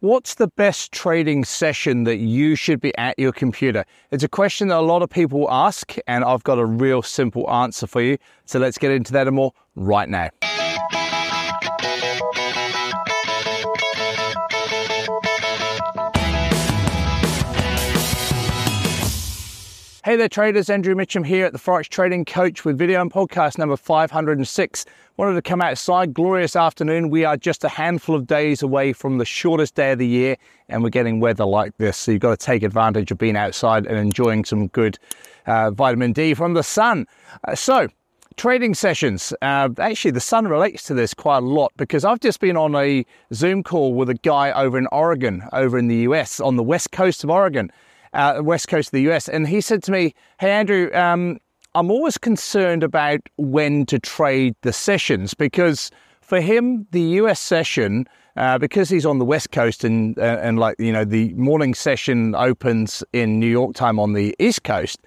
What's the best trading session that you should be at your computer? It's a question that a lot of people ask, and I've got a real simple answer for you. So let's get into that and more right now. Hey there, traders. Andrew Mitchem here at the Forex Trading Coach with video and podcast number 506. Wanted to come outside. Glorious afternoon. We are just a handful of days away from the shortest day of the year, and we're getting weather like this. So you've got to take advantage of being outside and enjoying some good uh, vitamin D from the sun. Uh, so, trading sessions. Uh, actually, the sun relates to this quite a lot because I've just been on a Zoom call with a guy over in Oregon, over in the US, on the west coast of Oregon uh, west coast of the US, and he said to me, "Hey Andrew, um, I'm always concerned about when to trade the sessions because for him the US session." Uh, because he's on the west coast and uh, and like you know the morning session opens in New York time on the east coast,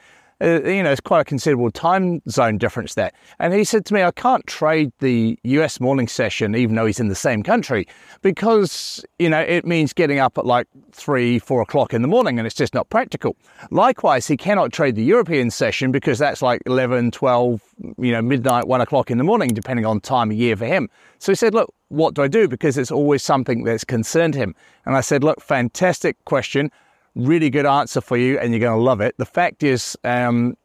uh, you know, it's quite a considerable time zone difference there. And he said to me, I can't trade the US morning session, even though he's in the same country, because, you know, it means getting up at like three, four o'clock in the morning, and it's just not practical. Likewise, he cannot trade the European session because that's like 11, 12, you know, midnight, one o'clock in the morning, depending on time of year for him. So he said, Look, what do I do? Because it's always something that's concerned him. And I said, Look, fantastic question really good answer for you and you're going to love it. The fact is, um,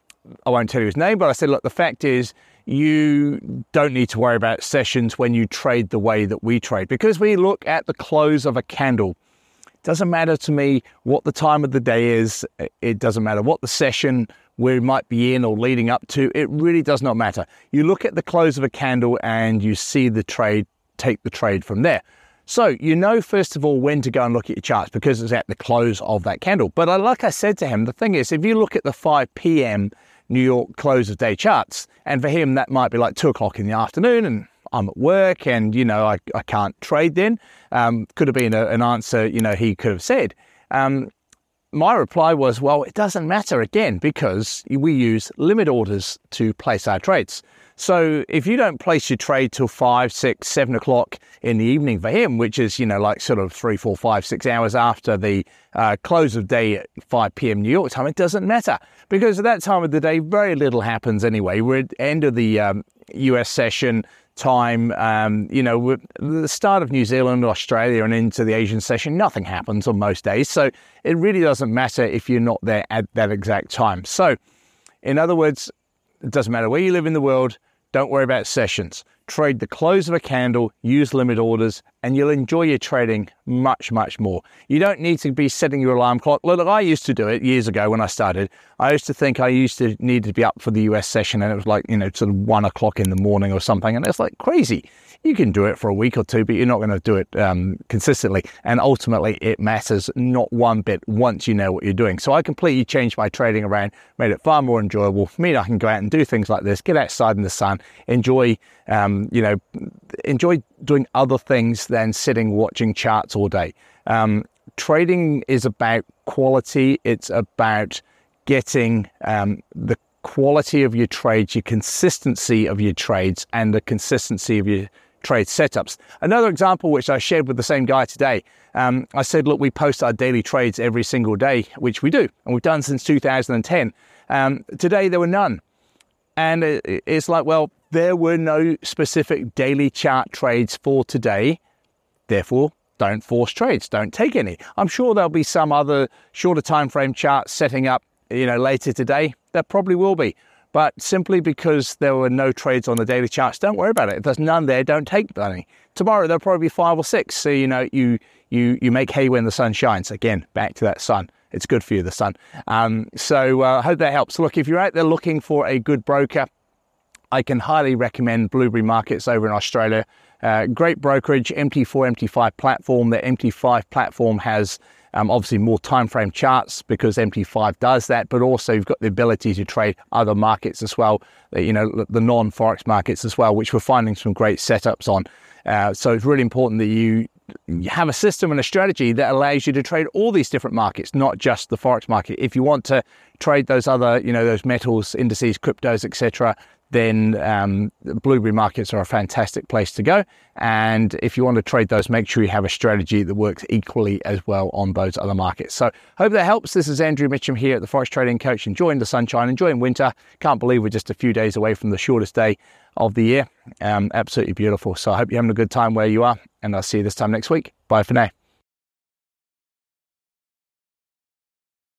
I won't tell you his name, but I said, look, the fact is, you don't need to worry about sessions when you trade the way that we trade because we look at the close of a candle. It doesn't matter to me what the time of the day is, it doesn't matter what the session we might be in or leading up to, it really does not matter. You look at the close of a candle and you see the trade, take the trade from there. So you know, first of all, when to go and look at your charts because it's at the close of that candle. But like I said to him, the thing is, if you look at the 5 p.m. New York close of day charts, and for him, that might be like two o'clock in the afternoon, and I'm at work and, you know, I, I can't trade then. Um, could have been a, an answer, you know, he could have said. Um, my reply was, well, it doesn't matter again because we use limit orders to place our trades. So if you don't place your trade till five, six, seven o'clock in the evening for him, which is, you know, like sort of three, four, five, six hours after the uh, close of day at 5 p.m. New York time, it doesn't matter because at that time of the day, very little happens anyway. We're at the end of the um, US session time, um, you know, the start of New Zealand, Australia, and into the Asian session, nothing happens on most days. So it really doesn't matter if you're not there at that exact time. So, in other words, it doesn't matter where you live in the world, don't worry about sessions. Trade the close of a candle, use limit orders, and you'll enjoy your trading much, much more. You don't need to be setting your alarm clock. Look, I used to do it years ago when I started. I used to think I used to need to be up for the US session, and it was like, you know, sort of one o'clock in the morning or something, and it's like crazy you can do it for a week or two, but you're not going to do it um, consistently. And ultimately, it matters not one bit once you know what you're doing. So I completely changed my trading around, made it far more enjoyable for me. I can go out and do things like this, get outside in the sun, enjoy, um, you know, enjoy doing other things than sitting watching charts all day. Um, trading is about quality. It's about getting um, the quality of your trades, your consistency of your trades, and the consistency of your trade setups. Another example, which I shared with the same guy today, um, I said, look, we post our daily trades every single day, which we do, and we've done since 2010. Um, today, there were none. And it's like, well, there were no specific daily chart trades for today. Therefore, don't force trades. Don't take any. I'm sure there'll be some other shorter time frame charts setting up, you know, later today. There probably will be. But simply because there were no trades on the daily charts, don't worry about it. If there's none there, don't take money. Tomorrow there'll probably be five or six. So you know you you you make hay when the sun shines. Again, back to that sun. It's good for you, the sun. Um, so I uh, hope that helps. Look, if you're out there looking for a good broker, I can highly recommend Blueberry Markets over in Australia. Uh, great brokerage, MT4, MT5 platform. The MT5 platform has um, obviously, more time frame charts because MT5 does that, but also you've got the ability to trade other markets as well, uh, you know, the non forex markets as well, which we're finding some great setups on. Uh, so it's really important that you you have a system and a strategy that allows you to trade all these different markets, not just the forex market. If you want to trade those other, you know, those metals, indices, cryptos, etc., then um, blueberry markets are a fantastic place to go. And if you want to trade those, make sure you have a strategy that works equally as well on those other markets. So, hope that helps. This is Andrew Mitchem here at the Forex Trading Coach, enjoying the sunshine, enjoying winter. Can't believe we're just a few days away from the shortest day of the year. Um, absolutely beautiful. So, I hope you're having a good time where you are, and I'll see you this time next week. Bye for now.